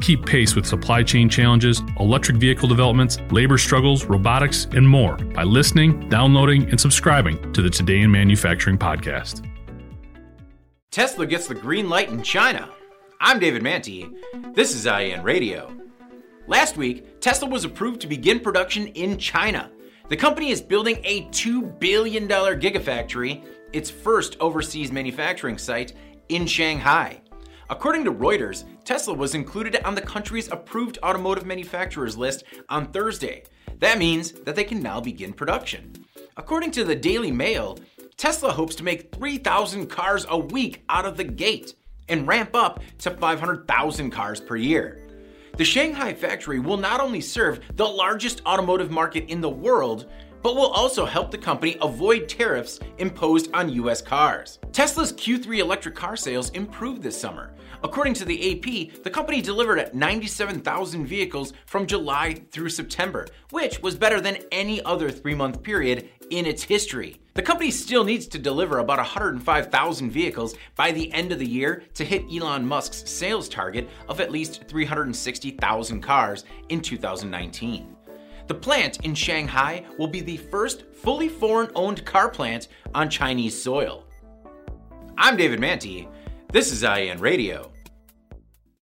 Keep pace with supply chain challenges, electric vehicle developments, labor struggles, robotics, and more by listening, downloading, and subscribing to the Today in Manufacturing podcast. Tesla gets the green light in China. I'm David Mantey. This is IEN Radio. Last week, Tesla was approved to begin production in China. The company is building a $2 billion gigafactory, its first overseas manufacturing site, in Shanghai. According to Reuters, Tesla was included on the country's approved automotive manufacturers list on Thursday. That means that they can now begin production. According to the Daily Mail, Tesla hopes to make 3,000 cars a week out of the gate and ramp up to 500,000 cars per year. The Shanghai factory will not only serve the largest automotive market in the world, but will also help the company avoid tariffs imposed on US cars. Tesla's Q3 electric car sales improved this summer. According to the AP, the company delivered at 97,000 vehicles from July through September, which was better than any other three month period in its history. The company still needs to deliver about 105,000 vehicles by the end of the year to hit Elon Musk's sales target of at least 360,000 cars in 2019. The plant in Shanghai will be the first fully foreign owned car plant on Chinese soil. I'm David Mantey. This is IEN Radio.